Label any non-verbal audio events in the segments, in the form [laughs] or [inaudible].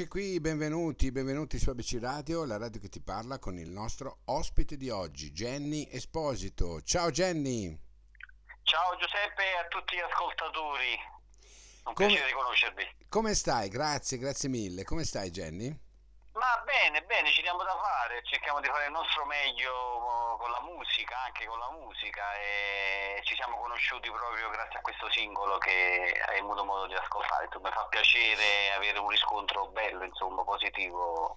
eccoci qui, benvenuti, benvenuti su ABC Radio, la radio che ti parla con il nostro ospite di oggi, Jenny Esposito. Ciao Jenny. Ciao Giuseppe e a tutti gli ascoltatori. Un Come- piacere conoscervi. Come stai? Grazie, grazie mille. Come stai Jenny? Bene, bene, ci diamo da fare, cerchiamo di fare il nostro meglio oh, con la musica, anche con la musica e ci siamo conosciuti proprio grazie a questo singolo che hai avuto modo di ascoltare. Mi fa piacere avere un riscontro bello, insomma, positivo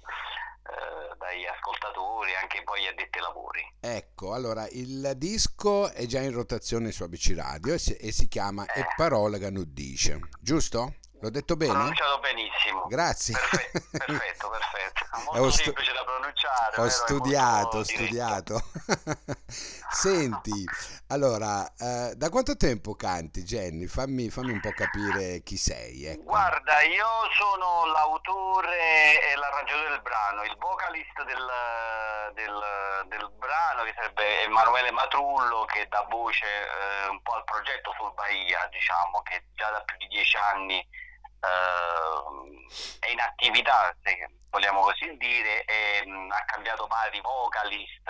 eh, dagli ascoltatori, anche poi addetti ai lavori. Ecco, allora il disco è già in rotazione su ABC Radio e si, e si chiama E parola che nuddisce, giusto? L'ho detto bene? Pronunciato benissimo. Grazie. [laughs] Perfetto, perfetto, perfetto. Molto Ho stu- semplice da pronunciare. Ho studiato, ho studiato. [laughs] Senti, allora, eh, da quanto tempo canti, Jenny? Fammi, fammi un po' capire chi sei. Ecco. Guarda, io sono l'autore e l'arrangiatore del brano, il vocalist del, del- del brano che sarebbe Emanuele Matrullo che dà voce eh, un po' al progetto Sul Bahia, diciamo, che già da più di dieci anni è in attività, se vogliamo così dire, mh, ha cambiato vari vocalist.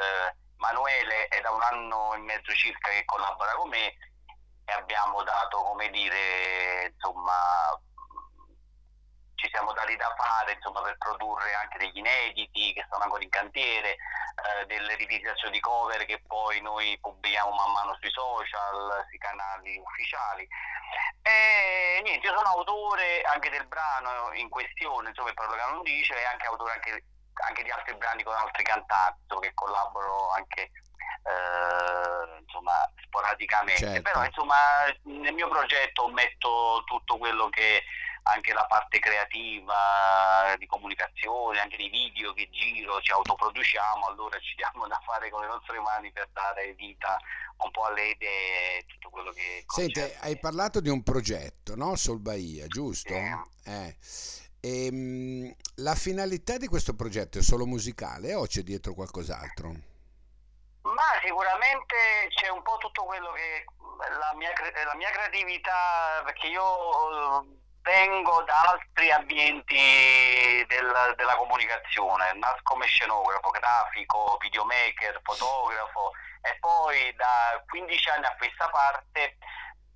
Emanuele è da un anno e mezzo circa che collabora con me e abbiamo dato, come dire, insomma, ci siamo dati da fare insomma, per produrre anche degli inediti che sono ancora in cantiere, eh, delle rivisitazioni di cover che poi noi pubblichiamo man mano sui social, sui canali ufficiali. E niente, io sono autore anche del brano in questione, insomma, il Paolo non dice, e anche autore anche, anche di altri brani con altri cantanti, insomma, che collaboro anche eh, insomma, sporadicamente. Certo. Però insomma nel mio progetto metto tutto quello che anche la parte creativa di comunicazione, anche dei video che giro, ci autoproduciamo, allora ci diamo da fare con le nostre mani per dare vita un po' alle idee e tutto quello che Senti, concerne. hai parlato di un progetto, no? Sul Bahia, giusto? Sì. Eh. Ehm, la finalità di questo progetto è solo musicale o c'è dietro qualcos'altro? Ma sicuramente c'è un po' tutto quello che la mia, la mia creatività, perché io vengo da altri ambienti del- della comunicazione, nasco come scenografo, grafico, videomaker, fotografo e poi da 15 anni a questa parte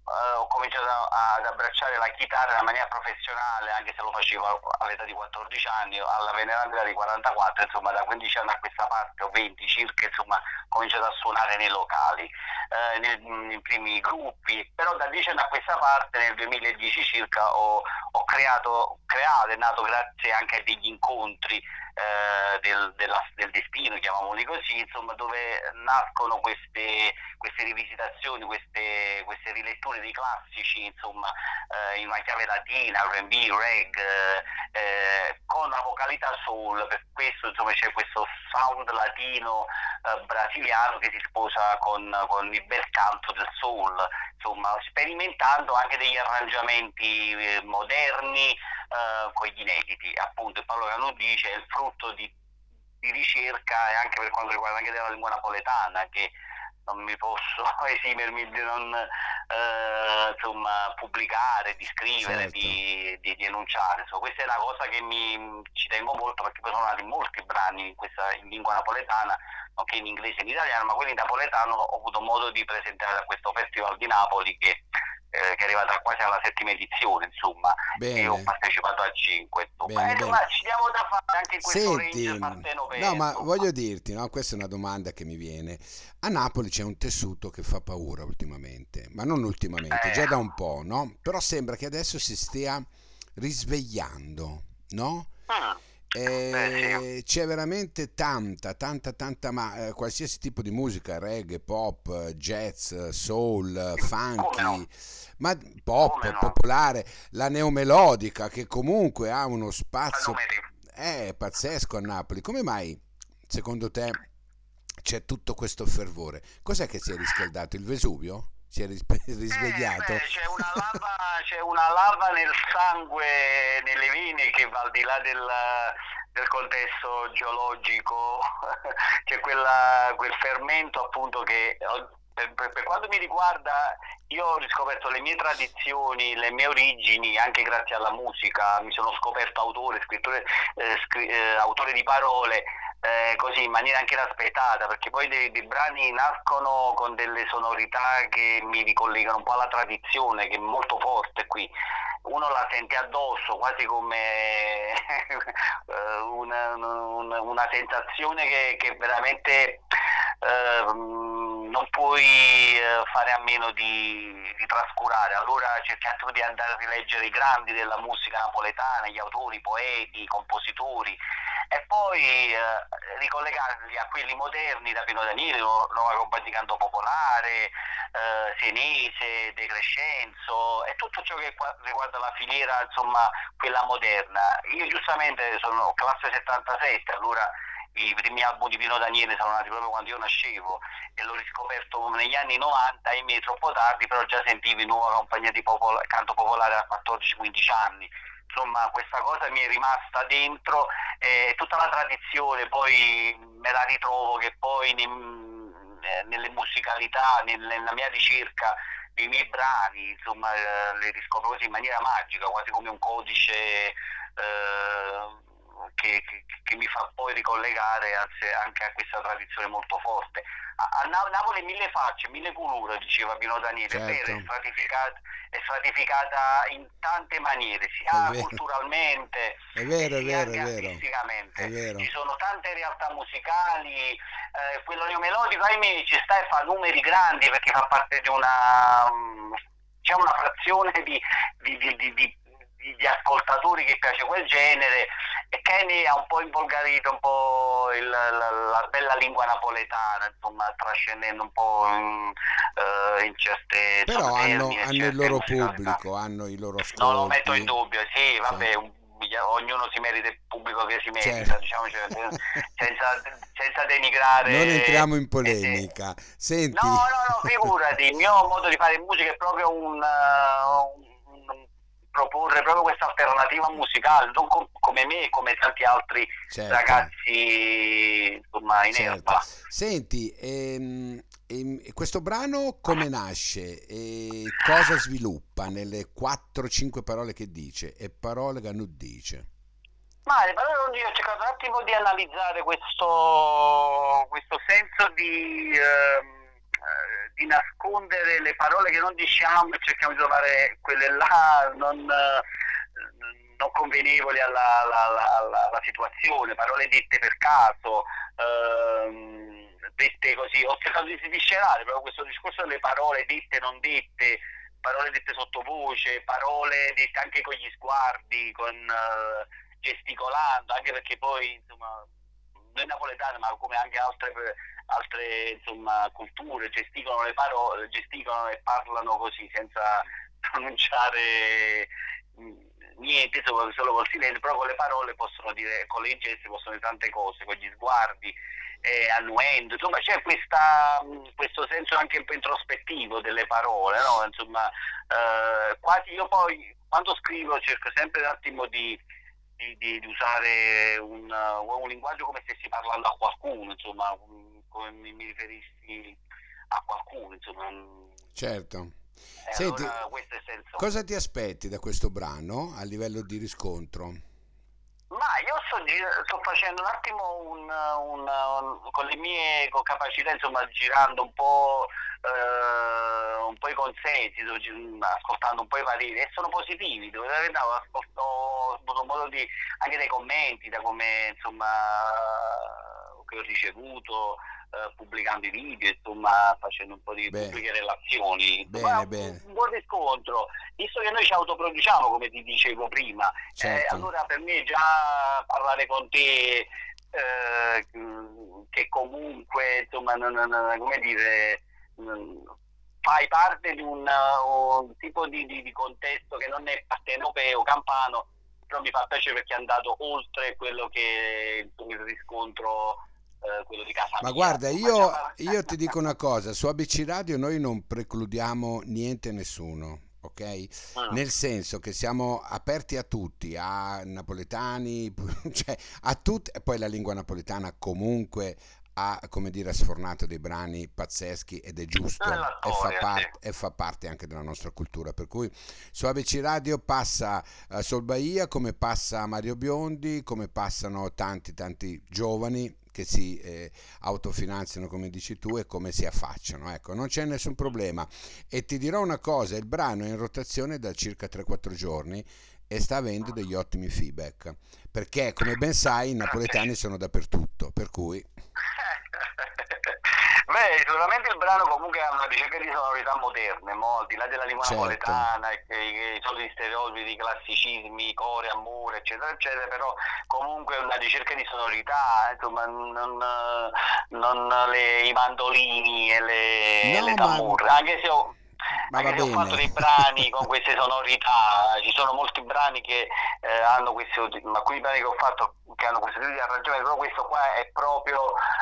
eh, ho cominciato a- ad abbracciare la chitarra in maniera professionale, anche se lo facevo all'età di 14 anni, alla veneranda di 44, insomma da 15 anni a questa parte, o 20 circa, insomma, ho cominciato a suonare nei locali, eh, nel- nei primi gruppi, però da 10 anni a questa parte, nel 2010 circa, ho, ho creato, creato, è nato grazie anche a degli incontri eh, del, della- del destino, chiamiamoli così, insomma, dove nascono queste, queste rivisitazioni, queste, queste riletture dei classici, insomma, eh, in una chiave latina, R&B, reg, eh, eh, con la vocalità soul, per questo insomma c'è questo sound latino eh, brasiliano che si sposa con, con il bel canto del soul, insomma, sperimentando anche degli arrangiamenti eh, moderni eh, con gli inediti. Appunto, il Paolo Cano dice è il frutto di, di ricerca e anche per quanto riguarda anche della lingua napoletana che non mi posso [laughs] esimermi di non eh, insomma, pubblicare, di scrivere, Certo. di, di, di enunciare. Insomma, questa è una cosa che mi, ci tengo molto perché poi sono nati molti brani in, questa, in lingua napoletana, nonché in inglese e in italiano, ma quelli in napoletano ho avuto modo di presentare a questo Festival di Napoli che, eh, che è arrivata quasi alla settima edizione, insomma, e ho Bene. partecipato a cinque. Bene, Eh, bene. ci diamo da fare anche in questo Senti, range no, ma voglio dirti, no, questa è una domanda che mi viene. A Napoli c'è un tessuto che fa paura ultimamente, ma non ultimamente, Eh. già da un po', no? Però sembra che adesso si stia risvegliando, no? Mm. Eh, Eh, c'è veramente tanta, tanta, tanta, ma eh, qualsiasi tipo di musica, reggae, pop, eh, jazz, eh, soul, eh, funky, no? ma pop, no? popolare, la neomelodica che comunque ha uno spazio è pazzesco a Napoli. Come mai, secondo te, c'è tutto questo fervore? Cos'è che si è riscaldato? Il Vesuvio? Si è ris- [laughs] risvegliato? Eh, beh, c'è, una [laughs] lava, c'è una lava nel sangue, nelle vene che va al di là del, del contesto geologico, [laughs] c'è quella- quel fermento appunto che per, per, per, quanto mi riguarda, io ho riscoperto le mie tradizioni, le mie origini anche grazie alla musica, mi sono scoperto autore, scrittore, eh, scri, eh, autore di parole, eh, così in maniera anche inaspettata, perché poi dei, dei, brani nascono con delle sonorità che mi ricollegano un po' alla tradizione, che è molto forte qui. Uno la sente addosso, quasi come eh, una, una, una, sensazione che, che veramente eh, non puoi eh, fare a meno di, di, trascurare. Allora cerchiamo di andare a rileggere i grandi della musica napoletana, gli autori, i poeti, i compositori e poi eh, ricollegarli a quelli moderni da Pino Daniele, Nuova Compagnia di Canto Popolare, eh, Senese, De Crescenzo e tutto ciò che riguarda la filiera, insomma, quella moderna. Io giustamente sono classe 77, allora i primi album di Pino Daniele sono nati proprio quando io nascevo e l'ho riscoperto negli anni 90, ahimè troppo tardi, però già sentivi nuova compagnia di popol- canto popolare a 14-15 anni. Insomma, questa cosa mi è rimasta dentro e tutta la tradizione poi me la ritrovo che poi ne, nelle musicalità, nel, nella mia ricerca dei miei brani, insomma, eh, le riscopro così in maniera magica, quasi come un codice. Eh, che, che, che, mi fa poi ricollegare anche a questa tradizione molto forte. A, a Napoli mille facce, mille colore, diceva Pino Daniele, certo. è vero, è stratificata, è stratificata in tante maniere, sia è culturalmente, è vero, è vero, sia artisticamente. È vero. Ci sono tante realtà musicali, eh, quello neomelodico ahimè ci sta e fa numeri grandi perché fa parte di una, diciamo una frazione di, di, di, di di, ascoltatori che piace quel genere e Kenny ha un po' involgarito un po' il, la, la, bella lingua napoletana, insomma, trascendendo un po' in, uh, in certe Però hanno, hanno il loro pubblico, hanno i loro ascolti. Non lo metto in dubbio, sì, vabbè, un, ognuno si merita il pubblico che si merita, certo. diciamo, cioè, [laughs] senza, senza, denigrare. Non entriamo in polemica. Senti. No, no, no, figurati, il mio modo di fare musica è proprio un, uh, un proporre proprio questa alternativa musicale, non com- come me e come tanti altri certo. ragazzi insomma, in certo. erba. Senti, ehm, ehm, questo brano come nasce e cosa sviluppa nelle 4-5 parole che dice e parole che non dice? Ma le parole non dice, ho cercato un attimo di analizzare questo, questo senso di... Ehm, eh, di nascondere le parole che non diciamo e cerchiamo di trovare quelle là non, eh, non convenevoli alla, alla, alla, alla, situazione, parole dette per caso, ehm, dette così. Ho cercato di sviscerare proprio questo discorso delle parole dette e non dette, parole dette sottovoce, parole dette anche con gli sguardi, con, eh, gesticolando, anche perché poi insomma noi napoletani, ma come anche altre altre insomma, culture gesticolano le parole, gesticolano e parlano così senza [laughs] pronunciare mm, niente, solo, solo col silenzio, però con le parole possono dire, con le gesti possono dire tante cose, con gli sguardi, eh, annuendo, insomma c'è questa, mm, questo senso anche un po' introspettivo delle parole, no? insomma, eh, quasi io poi quando scrivo cerco sempre un attimo di, di, di, di usare un, un, linguaggio come se stessi parlando a qualcuno, insomma, come mi, mi riferissi a qualcuno, insomma. Certo. Eh, Senti, allora, cosa ti aspetti da questo brano a livello di riscontro? Ma io sto, sto facendo un attimo un, un, un, con le mie capacità, insomma, girando un po', eh, un po' i consensi, ascoltando un po' i pareri e sono positivi, devo dire la verità, ho avuto modo di, anche dai commenti, da come insomma che ho ricevuto, eh, pubblicando i video, insomma, facendo un po' di bene. pubbliche relazioni. Bene, un, bene. un buon riscontro, visto che noi ci autoproduciamo, come ti dicevo prima, eh, certo. eh, allora per me già parlare con te eh, che comunque, insomma, non, non, come dire, fai parte di un, un tipo di, di, di, contesto che non è partenopeo, campano, però mi fa piacere perché è andato oltre quello che il riscontro eh, quello di casa. Ma mia. guarda, io, io ti dico una cosa, su ABC Radio noi non precludiamo niente a nessuno. ok? Ah. Nel senso che siamo aperti a tutti, a napoletani, [laughs] cioè a tutti, e poi la lingua napoletana comunque ha, come dire, sfornato dei brani pazzeschi ed è giusto e fa, part- sì. e fa, parte anche della nostra cultura. Per cui su ABC Radio passa uh, Sol Bahia come passa Mario Biondi, come passano tanti tanti giovani che si eh, autofinanziano come dici tu e come si affacciano ecco. Non c'è nessun problema. E ti dirò una cosa il brano è in rotazione da circa 3-4 giorni e sta avendo degli ottimi feedback perché come ben sai i napoletani sono dappertutto per cui [laughs] Beh, sicuramente il brano comunque ha una ricerca di sonorità moderne, mo, al di là della lingua certo. napoletana, i, i, soliti stereotipi, i classicismi, core, amore, eccetera, eccetera, però comunque una ricerca di sonorità, insomma, non, non le, i mandolini e le, no, le tamure, ma... anche se ho ma anche se ho fatto dei brani [laughs] con queste sonorità, ci sono molti brani che eh, hanno questi, alcuni brani che ho fatto che hanno questo tipo di arrangiamento, però questo qua è proprio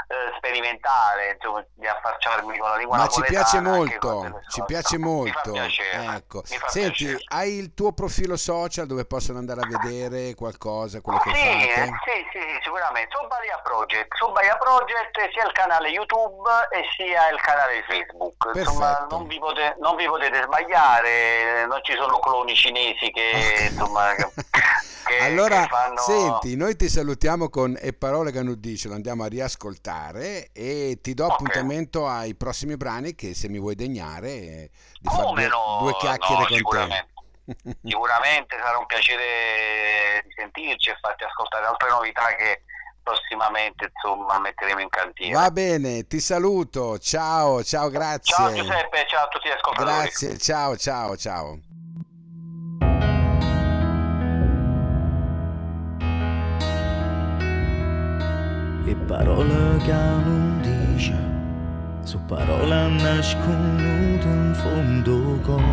eh, sperimentale, insomma, di affacciarmi con la lingua Ma ci piace molto, ci piace molto. Ecco. Senti, piacere. hai il tuo profilo social dove possono andare a vedere qualcosa, quello che sì, fate? Eh, sì, sì, sì, sicuramente. Su Baia Project, su Baia Project sia il canale YouTube e sia il canale Facebook. Perfetto. Insomma, non vi, potete, non vi potete sbagliare, non ci sono cloni cinesi che [laughs] insomma... Che, allora, che fanno... senti, noi ti salutiamo con E parole che non dice, lo andiamo a riascoltare e ti do okay. appuntamento ai prossimi brani che se mi vuoi degnare di fare due, no, due, chiacchiere no, con sicuramente. te. [laughs] sicuramente sarà un piacere di sentirci e farti ascoltare altre novità che prossimamente insomma metteremo in cantiere. Va bene, ti saluto, ciao, ciao, grazie. Ciao Giuseppe, ciao a tutti gli ascoltatori. Grazie, ciao, ciao, ciao. E parole che non dice, su parole nascondute in fondo cuore,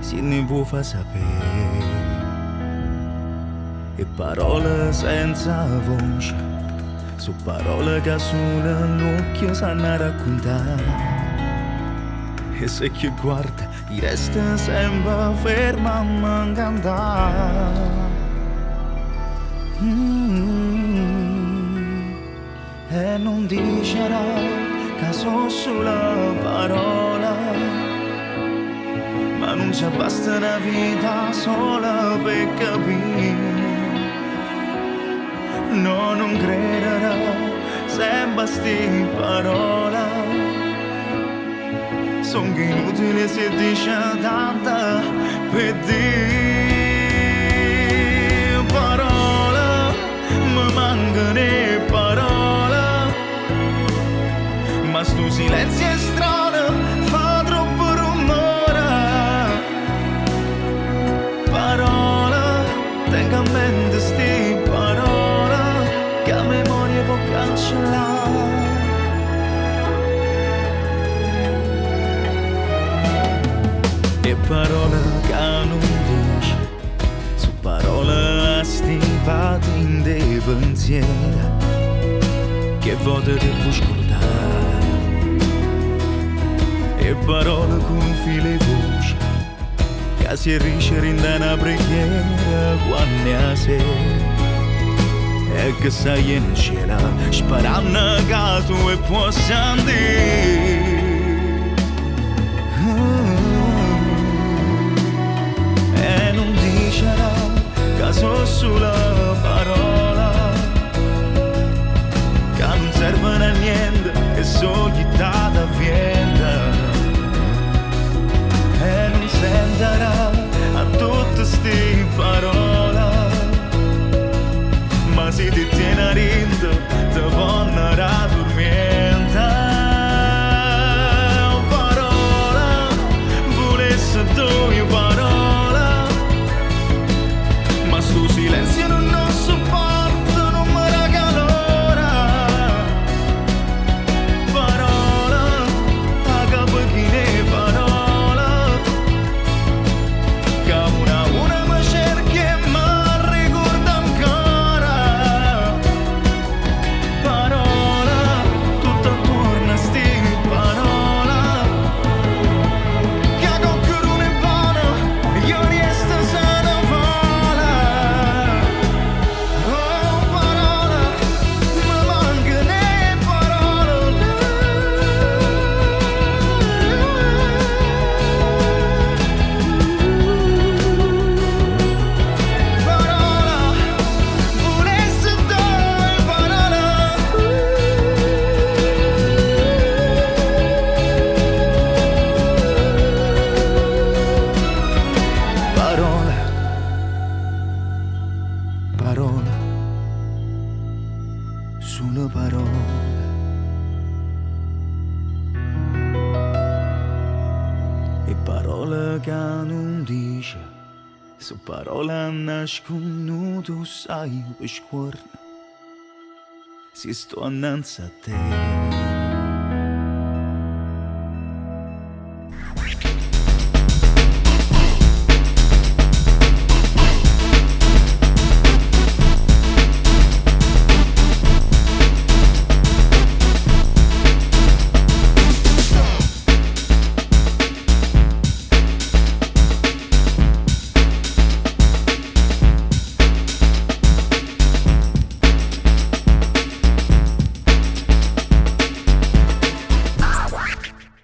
si ne può far sapere, e parole senza voce, su parole che solo l'occhio sanno raccontare. E se chi guarda, i resta sempre fermo a mancantare. Mm-hmm e non dicerà che sono sulla parola. Ma non ci basta una vita sola per capire. No non crederà se basti parola. Sono che inutile se dice tanta per dire parola mi mancano sto silenzio è strano, fa troppo rumore. Parola, tengo a mente sti parola, che a memoria può cancellare. E parola che non dice, su parola stipati in dei pensieri, che volte ti può e parole con filo e voce che si riesce a una preghiera quando è sera e che sai in cielo sparando che tu e puoi sentire. E non dicerà sono sulla parola sentirà a tu sai, sguardo. Si sto annanzi a te.